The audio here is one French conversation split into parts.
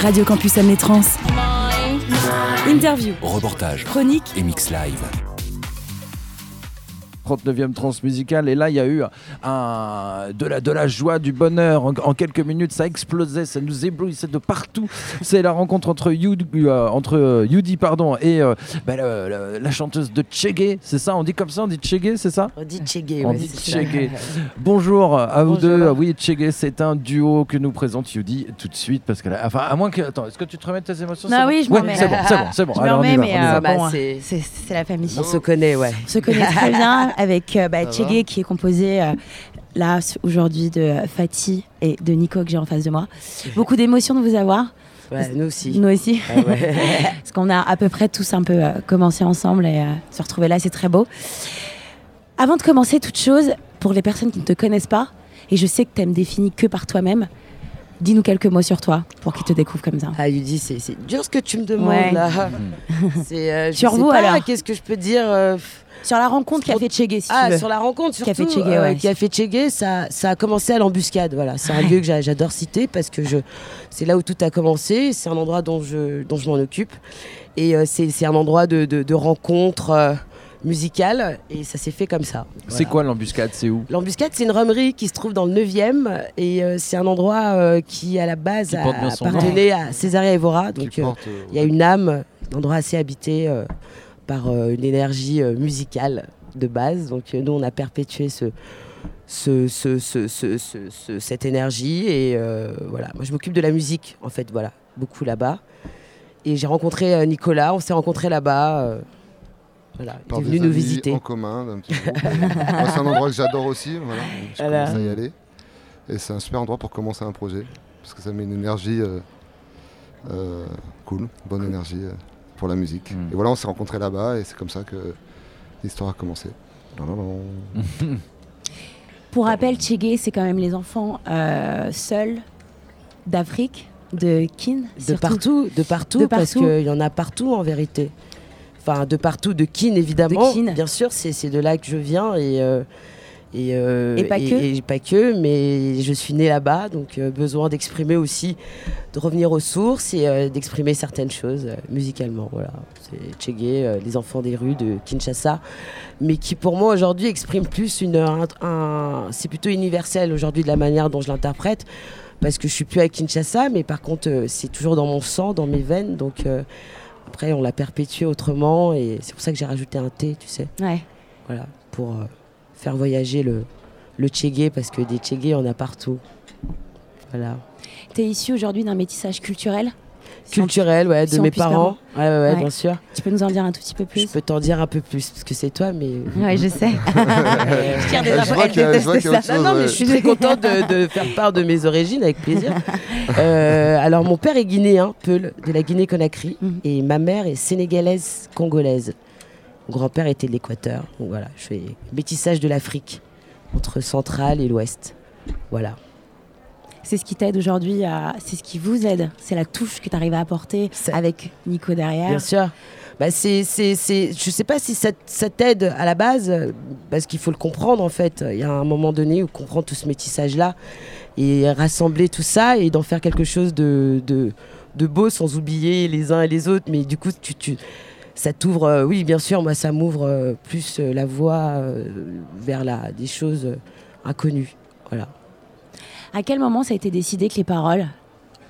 Radio Campus Trans. Interview, Reportage chronique, et mix live. 39e transmusicale et là il y a eu un, de, la, de la joie, du bonheur en, en quelques minutes, ça explosait, ça nous éblouissait de partout. C'est la rencontre entre, Yudi, euh, entre euh, Yudi pardon, et euh, bah, le- le- la chanteuse de Tchégué, c'est ça On dit comme ça On dit Tchégué, c'est ça On dit Tchégué. On dit. Tchégué. Bonjour à vous deux. Oui, Tchégué, c'est un duo que nous présente Yudi tout de suite parce que là, enfin à moins que attends, est-ce que tu te remets de tes émotions? Non, c'est oui, bon je Ouais, remets. C'est bon, c'est bon, c'est bon. Je Allez, on y remets, va, mais on y va. euh, Bah, c'est la famille. On se connaît, ouais. On se connaît très bien avec euh, bah, qui est composé euh, là aujourd'hui de Fatih et de Nico que j'ai en face de moi. Beaucoup d'émotions de vous avoir, Ouais, nous aussi. nous aussi, Ah ouais. parce qu'on a à peu près tous un peu euh, commencé ensemble et euh, se retrouver là, c'est très beau. Avant de commencer toute chose, pour les personnes qui ne te connaissent pas, et je sais que tu aimes définir que par toi-même, dis-nous quelques mots sur toi pour qu'ils te découvrent comme ça. Ah, Yudi, c'est dur ce que tu me demandes Ouais. là. Euh, Sur vous, pas, alors Qu'est-ce que je peux dire Sur la rencontre fait Tchégué, si tu Ah, veux. sur la rencontre surtout. Qui a fait Tchégué, euh, ouais. qui a fait Tchégué, ça, ça a commencé à l'embuscade. Voilà, c'est un lieu que j'a- j'adore citer parce que je, c'est là où tout a commencé. C'est un endroit dont je, dont je m'en occupe et euh, c'est, c'est un endroit de, de, de rencontre euh, musicale et ça s'est fait comme ça. C'est quoi l'embuscade? C'est où? L'embuscade, c'est une romerie qui se trouve dans le 9e et euh, c'est un endroit euh, qui, à la base, nom. appartenait à Césaria Evora. Donc, euh, euh, il y a une âme, un endroit assez habité euh, par euh, une énergie euh, musicale de base. Donc, euh, nous, on a perpétué ce, ce, ce- ce- ce- ce- ce- cette énergie. Et euh, voilà, moi, je m'occupe de la musique, en fait, voilà, beaucoup là-bas. Et j'ai rencontré Nicolas, on s'est rencontrés là-bas. euh, voilà, il est venu nous visiter. En commun, d'un petit groupe. Moi, c'est un endroit que j'adore aussi. Voilà, je Voilà. commence à y aller. Et c'est un super endroit pour commencer un projet. Parce que ça met une énergie euh, cool, bonne énergie pour la musique. Mm. Et voilà, on s'est rencontrés là-bas et c'est comme ça que l'histoire a commencé. Pour rappel, Tchégué, c'est quand même les enfants euh, seuls d'Afrique, de Kin. De surtout. partout, de partout, De parce qu'il y en a partout en vérité. Enfin, de partout, de Kin évidemment. De Kin. Bien sûr, c'est c'est de là que je viens et, euh, et, euh, Et pas que. et pas que, mais je suis née là-bas, donc euh, besoin d'exprimer aussi, de revenir aux sources et euh, d'exprimer certaines choses musicalement. Voilà, c'est Tchégué, euh, les enfants des rues de Kinshasa, mais qui pour moi aujourd'hui exprime plus une, un, un- c'est plutôt universel aujourd'hui de la manière dont je l'interprète parce que je suis plus à Kinshasa, mais par contre, c'est toujours dans mon sang, dans mes veines. Donc après, on l'a perpétué autrement, et c'est pour ça que j'ai rajouté un T, tu sais, Ouais. voilà, pour faire voyager le, le Tchégué, parce que des Tchégués, on a partout. Voilà. Tu es issu aujourd'hui d'un métissage culturel? Culturel, ouais, si de mes parents. Ouais, ouais, bien sûr. Tu peux nous en dire un tout petit peu Je plus peux t'en dire un peu plus, parce que c'est toi, mais. Ouais, je sais. Euh, tire des Ouais, je infos, vois elle je déteste ça. Non, chose, non, mais je suis très contente de, de faire part de mes origines, avec plaisir. Euh, alors, mon père est guinéen, Peul, de la Guinée-Conakry, Mhm. et ma mère est sénégalaise-congolaise. Mon grand-père était de l'Équateur. Donc voilà, je fais métissage de l'Afrique, entre centrale et l'Ouest. Voilà. C'est ce qui t'aide aujourd'hui à. C'est ce qui vous aide. C'est la touche que tu arrives à apporter avec Nico derrière. Bien sûr. Bah, c'est, c'est, c'est, je sais pas si ça, ça t'aide à la base, parce qu'il faut le comprendre en fait. Il y a un moment donné où comprendre tout ce métissage-là et rassembler tout ça et d'en faire quelque chose de, de, de beau sans oublier les uns et les autres. Mais du coup, tu, tu, ça t'ouvre, euh, oui, bien sûr, moi, ça m'ouvre euh, plus euh, la voie vers la, des choses inconnues. Voilà. À quel moment ça a été décidé que les paroles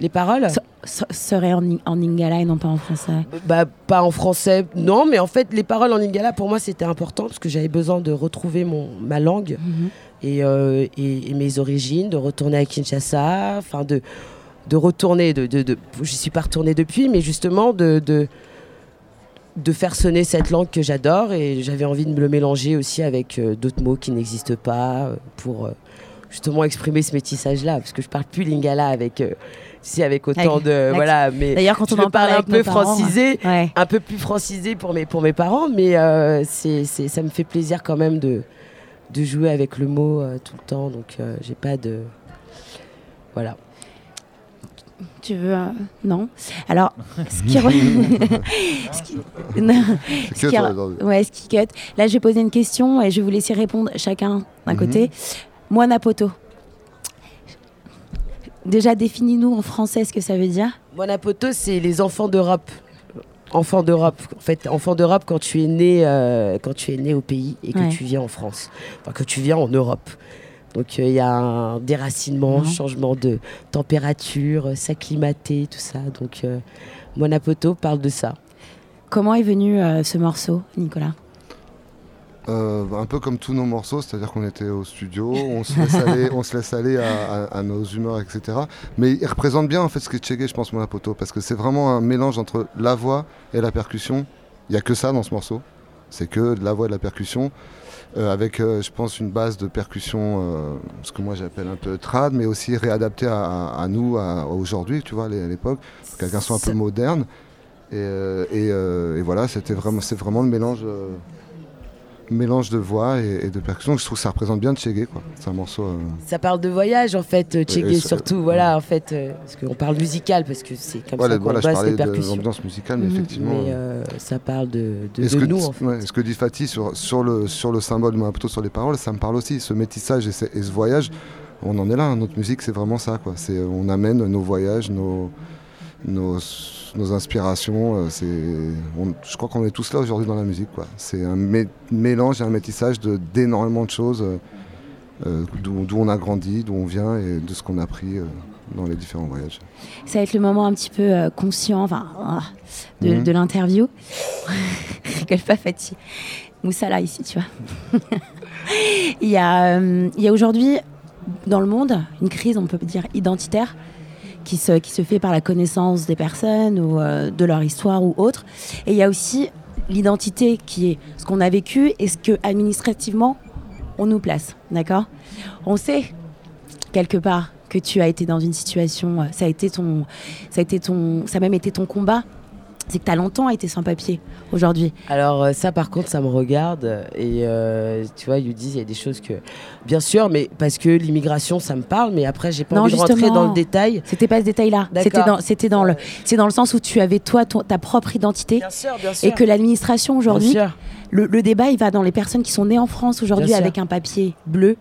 Les paroles se- se- seraient en, en lingala et non pas en français? Bah, pas en français, non, mais en fait, les paroles en lingala, pour moi, c'était important parce que j'avais besoin de retrouver mon, ma langue Mhm. et, euh, et- et mes origines, de retourner à Kinshasa, enfin, de, de retourner, de, de, de, j'y suis pas retournée depuis, mais justement, de, de, de faire sonner cette langue que j'adore et j'avais envie de me le mélanger aussi avec euh, d'autres mots qui n'existent pas euh, pour euh, justement exprimer ce métissage-là, parce que je parle plus lingala avec, euh, sais, avec autant Avec de, voilà, mais D'ailleurs, quand on en parle un peu parents, francisé, Ouais. un peu plus francisé pour mes, pour mes parents, mais c'est, c'est- ça me fait plaisir quand même de, de jouer avec le mot tout le temps. Donc, j'ai pas de. Voilà. Tu veux euh, Non. Alors, ce qui, re- ce qui- non. Ce que qui- toi, aujourd'hui. ouais, ce qui cut. Là, je vais poser une question et je vais vous laisser répondre chacun d'un Mhm. côté. Moi, Napoto. Déjà, définis-nous en français ce que ça veut dire. Monapoto, c'est les enfants d'Europe. Enfants d'Europe. En fait, enfants d'Europe quand tu es né, euh, quand tu es né au pays et que Ouais. tu viens en France, enfin que tu viens en Europe. Donc euh, il y a un déracinement, Mhm. changement de température, euh, s'acclimater, tout ça. Donc euh, Monapoto parle de ça. Comment est venu euh, ce morceau, Nicolas? Euh, un peu comme tous nos morceaux, c'est-à-dire qu'on était au studio, on se laisse aller, on se laisse aller à, à- à nos humeurs, etc. Mais il représente bien en fait ce qu'est Tchégué, je pense, Monapoto, parce que c'est vraiment un mélange entre la voix et la percussion. Il n'y a que ça dans ce morceau, c'est que de la voix et de la percussion, euh, avec, euh, je pense, une base de percussion, euh, ce que moi j'appelle un peu trad, mais aussi réadapté à, à- à nous, à, à aujourd'hui, tu vois, à l'époque, avec un son un peu moderne. Et, et, et voilà, c'était vraiment, c'est vraiment le mélange. Mélange de voix et, et de percussion. Je trouve que ça représente bien Tchégué, quoi. C'est un morceau. euh, Ça parle de voyage en fait, euh, ça- surtout. Voilà, en fait, euh, parce qu'on parle musical parce que c'est comme voilà, ça qu'on voilà, parlais les de percussions. l'ambiance musicale, mais Mhm. effectivement. Mais euh, ça parle de, de, de que, nous en fait. ouais, ce que dit Fatih sur, sur, le, sur le symbole, mais plutôt sur les paroles, ça me parle aussi. Ce métissage et ce, et ce voyage, on en est là. hein. Notre musique, c'est vraiment ça. Quoi. On amène nos voyages, nos, nos, nos inspirations. euh, C'est, je crois qu'on est tous là aujourd'hui dans la musique. Quoi. C'est un mé- mélange et un métissage de, d'énormément de choses, euh, euh, d'où, on a grandi, d'où on vient et de ce qu'on a appris euh, dans les différents voyages. Ça va être le moment un petit peu euh, conscient enfin, ah, de, Mhm. de l'interview. Rigole pas, Fatih. Moussala ici, tu vois. il y a, euh, il y a aujourd'hui dans le monde une crise, on peut dire, identitaire qui se, fait par la connaissance des personnes ou euh, de leur histoire ou autre. Et il y a aussi l'identité qui est ce qu'on a vécu et ce que administrativement on nous place. D'accord? On sait quelque part que tu as été dans une situation, euh, ça a été ton, ça a été ton, ça a même été ton combat. C'est que tu as longtemps été sans papier aujourd'hui. Alors euh, ça par contre ça me regarde et euh, tu vois Yudi il y a des choses que bien sûr mais parce que l'immigration ça me parle mais après j'ai pas Non, envie de rentrer justement. dans le détail. C'était pas ce détail-là. D'accord. C'était dans, c'était dans le, c'est dans le sens où tu avais toi ton- ta propre identité Bien sûr bien sûr. et que l'administration aujourd'hui, le, le débat il va dans les personnes qui sont nées en France aujourd'hui avec un papier bleu,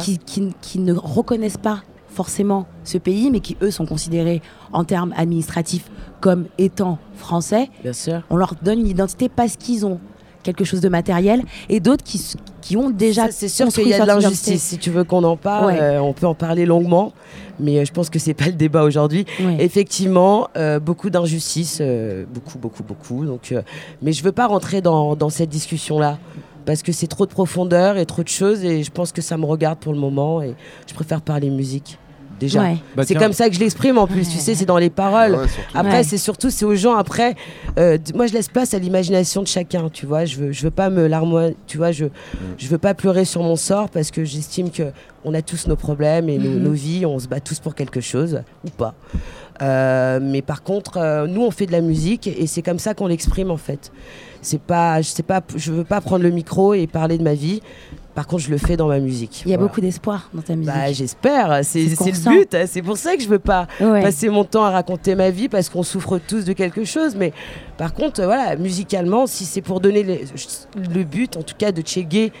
qui, qui ne reconnaissent pas forcément ce pays, mais qui eux sont considérés en termes administratifs comme étant français. Bien sûr. On leur donne une identité parce qu'ils ont quelque chose de matériel et d'autres qui, qui ont déjà c'est sûr qu'il y a de l'injustice. Si tu veux qu'on en parle, Ouais. euh, on peut en parler longuement, mais euh, je pense que c'est pas le débat aujourd'hui. Ouais. Effectivement, euh, beaucoup d'injustices, euh, beaucoup, beaucoup, beaucoup. Donc, mais je veux pas rentrer dans, dans cette discussion-là parce que c'est trop de profondeur et trop de choses et je pense que ça me regarde pour le moment et je préfère parler musique. Déjà, Ouais. Bah, c'est comme ça que je l'exprime en plus. Tu sais, c'est dans les paroles. Ah ouais. Après, Ouais. c'est surtout, c'est aux gens. Après, euh, moi, je laisse place à l'imagination de chacun. Tu vois, je veux, je veux pas me larmoyer. Tu vois, je, je veux pas pleurer sur mon sort parce que j'estime que on a tous nos problèmes et nos, Mhm. nos vies. On se bat tous pour quelque chose ou pas. Euh, mais par contre, euh, nous, on fait de la musique et c'est comme ça qu'on l'exprime en fait. C'est pas, je sais pas, je veux pas prendre le micro et parler de ma vie. Par contre, je le fais dans ma musique. Il y a Voilà. beaucoup d'espoir dans ta musique. Bah, j'espère. C'est le but. hein. C'est pour ça que je veux pas Ouais. passer mon temps à raconter ma vie parce qu'on souffre tous de quelque chose. Mais par contre, voilà, musicalement, si c'est pour donner les- le but, en tout cas de Tchégué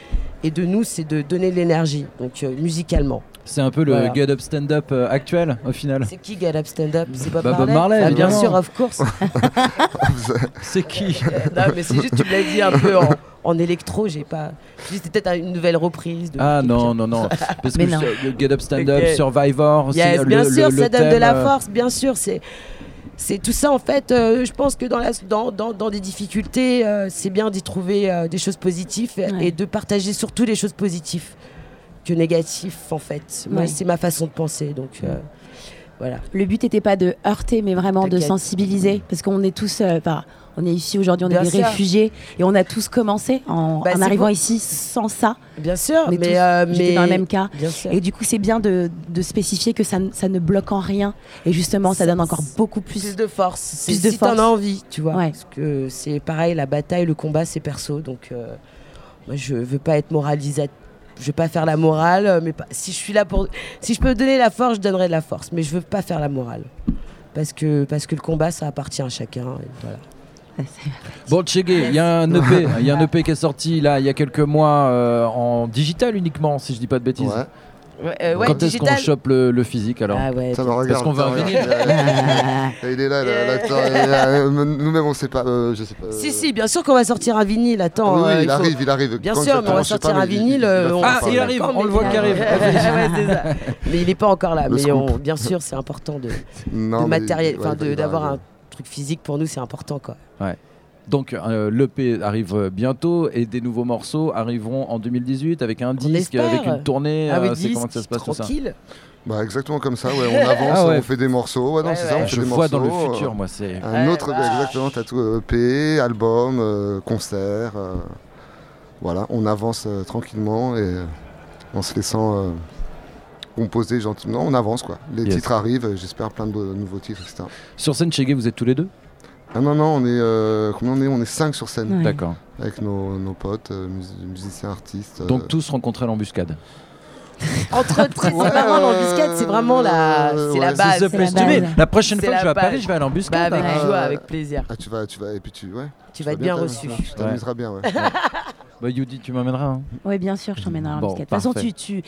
et de nous, c'est de donner de l'énergie. Donc euh, musicalement. C'est un peu le Voilà. Get Up Stand Up euh, actuel au final. C'est qui Get Up Stand Up C'est Bob Bah, Bob Marley, Marley, Ah, Bien sûr, of course. C'est qui Euh, non, mais c'est juste, tu me l'as dit un peu en, en électro. J'ai pas. C'était peut-être une nouvelle reprise. De Ah non, non, non. Parce Mais que non. le Get Up Stand Up. Survivor, c'est Yes, le- bien le- sûr, le ça donne de la euh, force, bien sûr. C'est, c'est tout ça, en fait. euh, je pense que dans, la, dans, dans, dans des difficultés, euh, c'est bien d'y trouver euh, des choses positives et- Ouais. et de partager surtout les choses positives que négatives, en fait. Moi, Ouais. c'est ma façon de penser. Donc, euh, voilà. Le but n'était pas de heurter, mais vraiment de sensibiliser, parce qu'on est tous, euh, on est ici aujourd'hui, on Bien est des sûr. réfugiés, et on a tous commencé en, Bah, en arrivant pour- ici sans ça. Bien sûr, On est mais. tous- euh, mais... dans le même cas. Et du coup, c'est bien de, de spécifier que ça, ne- ça ne bloque en rien. Et justement, ça donne encore beaucoup plus. plus de force. Plus de si force. t'en as envie, tu vois. Ouais. Parce que c'est pareil, la bataille, le combat, c'est perso. Donc, euh, moi, je veux pas être moralisateur. Je veux pas faire la morale, mais pas- si je suis là pour, si je peux donner la force, je donnerai de la force. Mais je veux pas faire la morale, parce que parce que le combat, ça appartient à chacun. et voilà. Bon, Tchégué, il y a un EP, il y a un EP qui est sorti là il y a quelques mois euh, en digital uniquement, si je dis pas de bêtises. Ouais. Euh, ouais, Quand est-ce qu'on digital. chope le, le physique alors Ah ouais. Ça me regarde. qu'on veut un vinyle. Il est là, l'acteur. Euh, Nous-mêmes, on sait pas. euh, je sais pas. Si, si, bien sûr qu'on va sortir un vinyle. Attends, Oui, oui, euh, il, il faut- arrive, il arrive. Bien Quand sûr, mais on va sortir un vinyle. va euh, on Ah, il arrive, on le voit qui arrive. Ouais, c'est ça. Mais il n'est pas encore là. Le mais bien sûr, c'est important de, matériel, va- va d'avoir un. Truc physique pour nous, c'est important quoi. Donc euh, l'EP arrive bientôt et des nouveaux morceaux arriveront en 2018 avec un disque, espère. avec une tournée. Ah euh, c'est disque, comment que ça se passe tout ça tranquille. Bah, exactement comme ça, ouais, on avance, Ah ouais. on fait des morceaux. Ouais, non, Ouais, ça, ouais. on fait Je des vois dans le morceaux, futur, euh, moi, c'est. Un Ouais, autre, bah. exactement, t'as tout, EP, album, euh, concert. euh, voilà, on avance euh, tranquillement et euh, en se laissant euh, composer gentiment, on avance quoi. Les Yes. titres arrivent, euh, j'espère plein de nouveaux titres, etc. Sur scène, Chegué, vous êtes tous les deux? Ah non, non, on est, euh, combien on est? On est 5 sur scène Ouais. D'accord. avec nos, nos potes, euh, mus- musiciens, artistes. euh, Donc tous rencontrés à l'embuscade. Entre c'est Ouais, vraiment euh, l'embuscade, c'est vraiment la, c'est ouais, la base. The place la base. Prochaine fois que je vais à. Paris, je vais à Bah, l'embuscade. avec Ah, joie, avec plaisir. Ah, tu vas, tu vas, et puis tu, ouais, Tu vas être bien reçu. Tu t'amuseras bien, ouais. Bah, Youdi, tu m'emmèneras. hein. Oui, bien sûr, je t'emmènerai à Bon, l'embuscade. De toute façon, tu,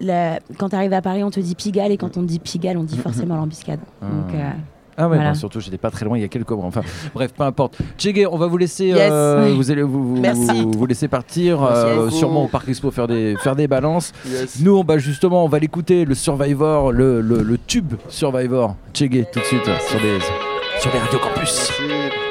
la- quand tu arrives à Paris, on te dit Pigalle, et quand on te dit Pigalle, on dit forcément l'embuscade. Donc, euh, Ah ouais, Voilà. bon, surtout j'étais pas très loin, il y a quelques mois. Enfin, bref, peu importe. Chegué, on va vous laisser, Yes. euh, vous allez vous, vous, vous laisser partir, euh, sûrement au Parc Expo faire des faire des balances. Yes. Nous, on va justement, on va l'écouter, le Survivor, le, le, le tube Survivor. Chegué, tout de suite sur les sur les Radio Campus. Merci.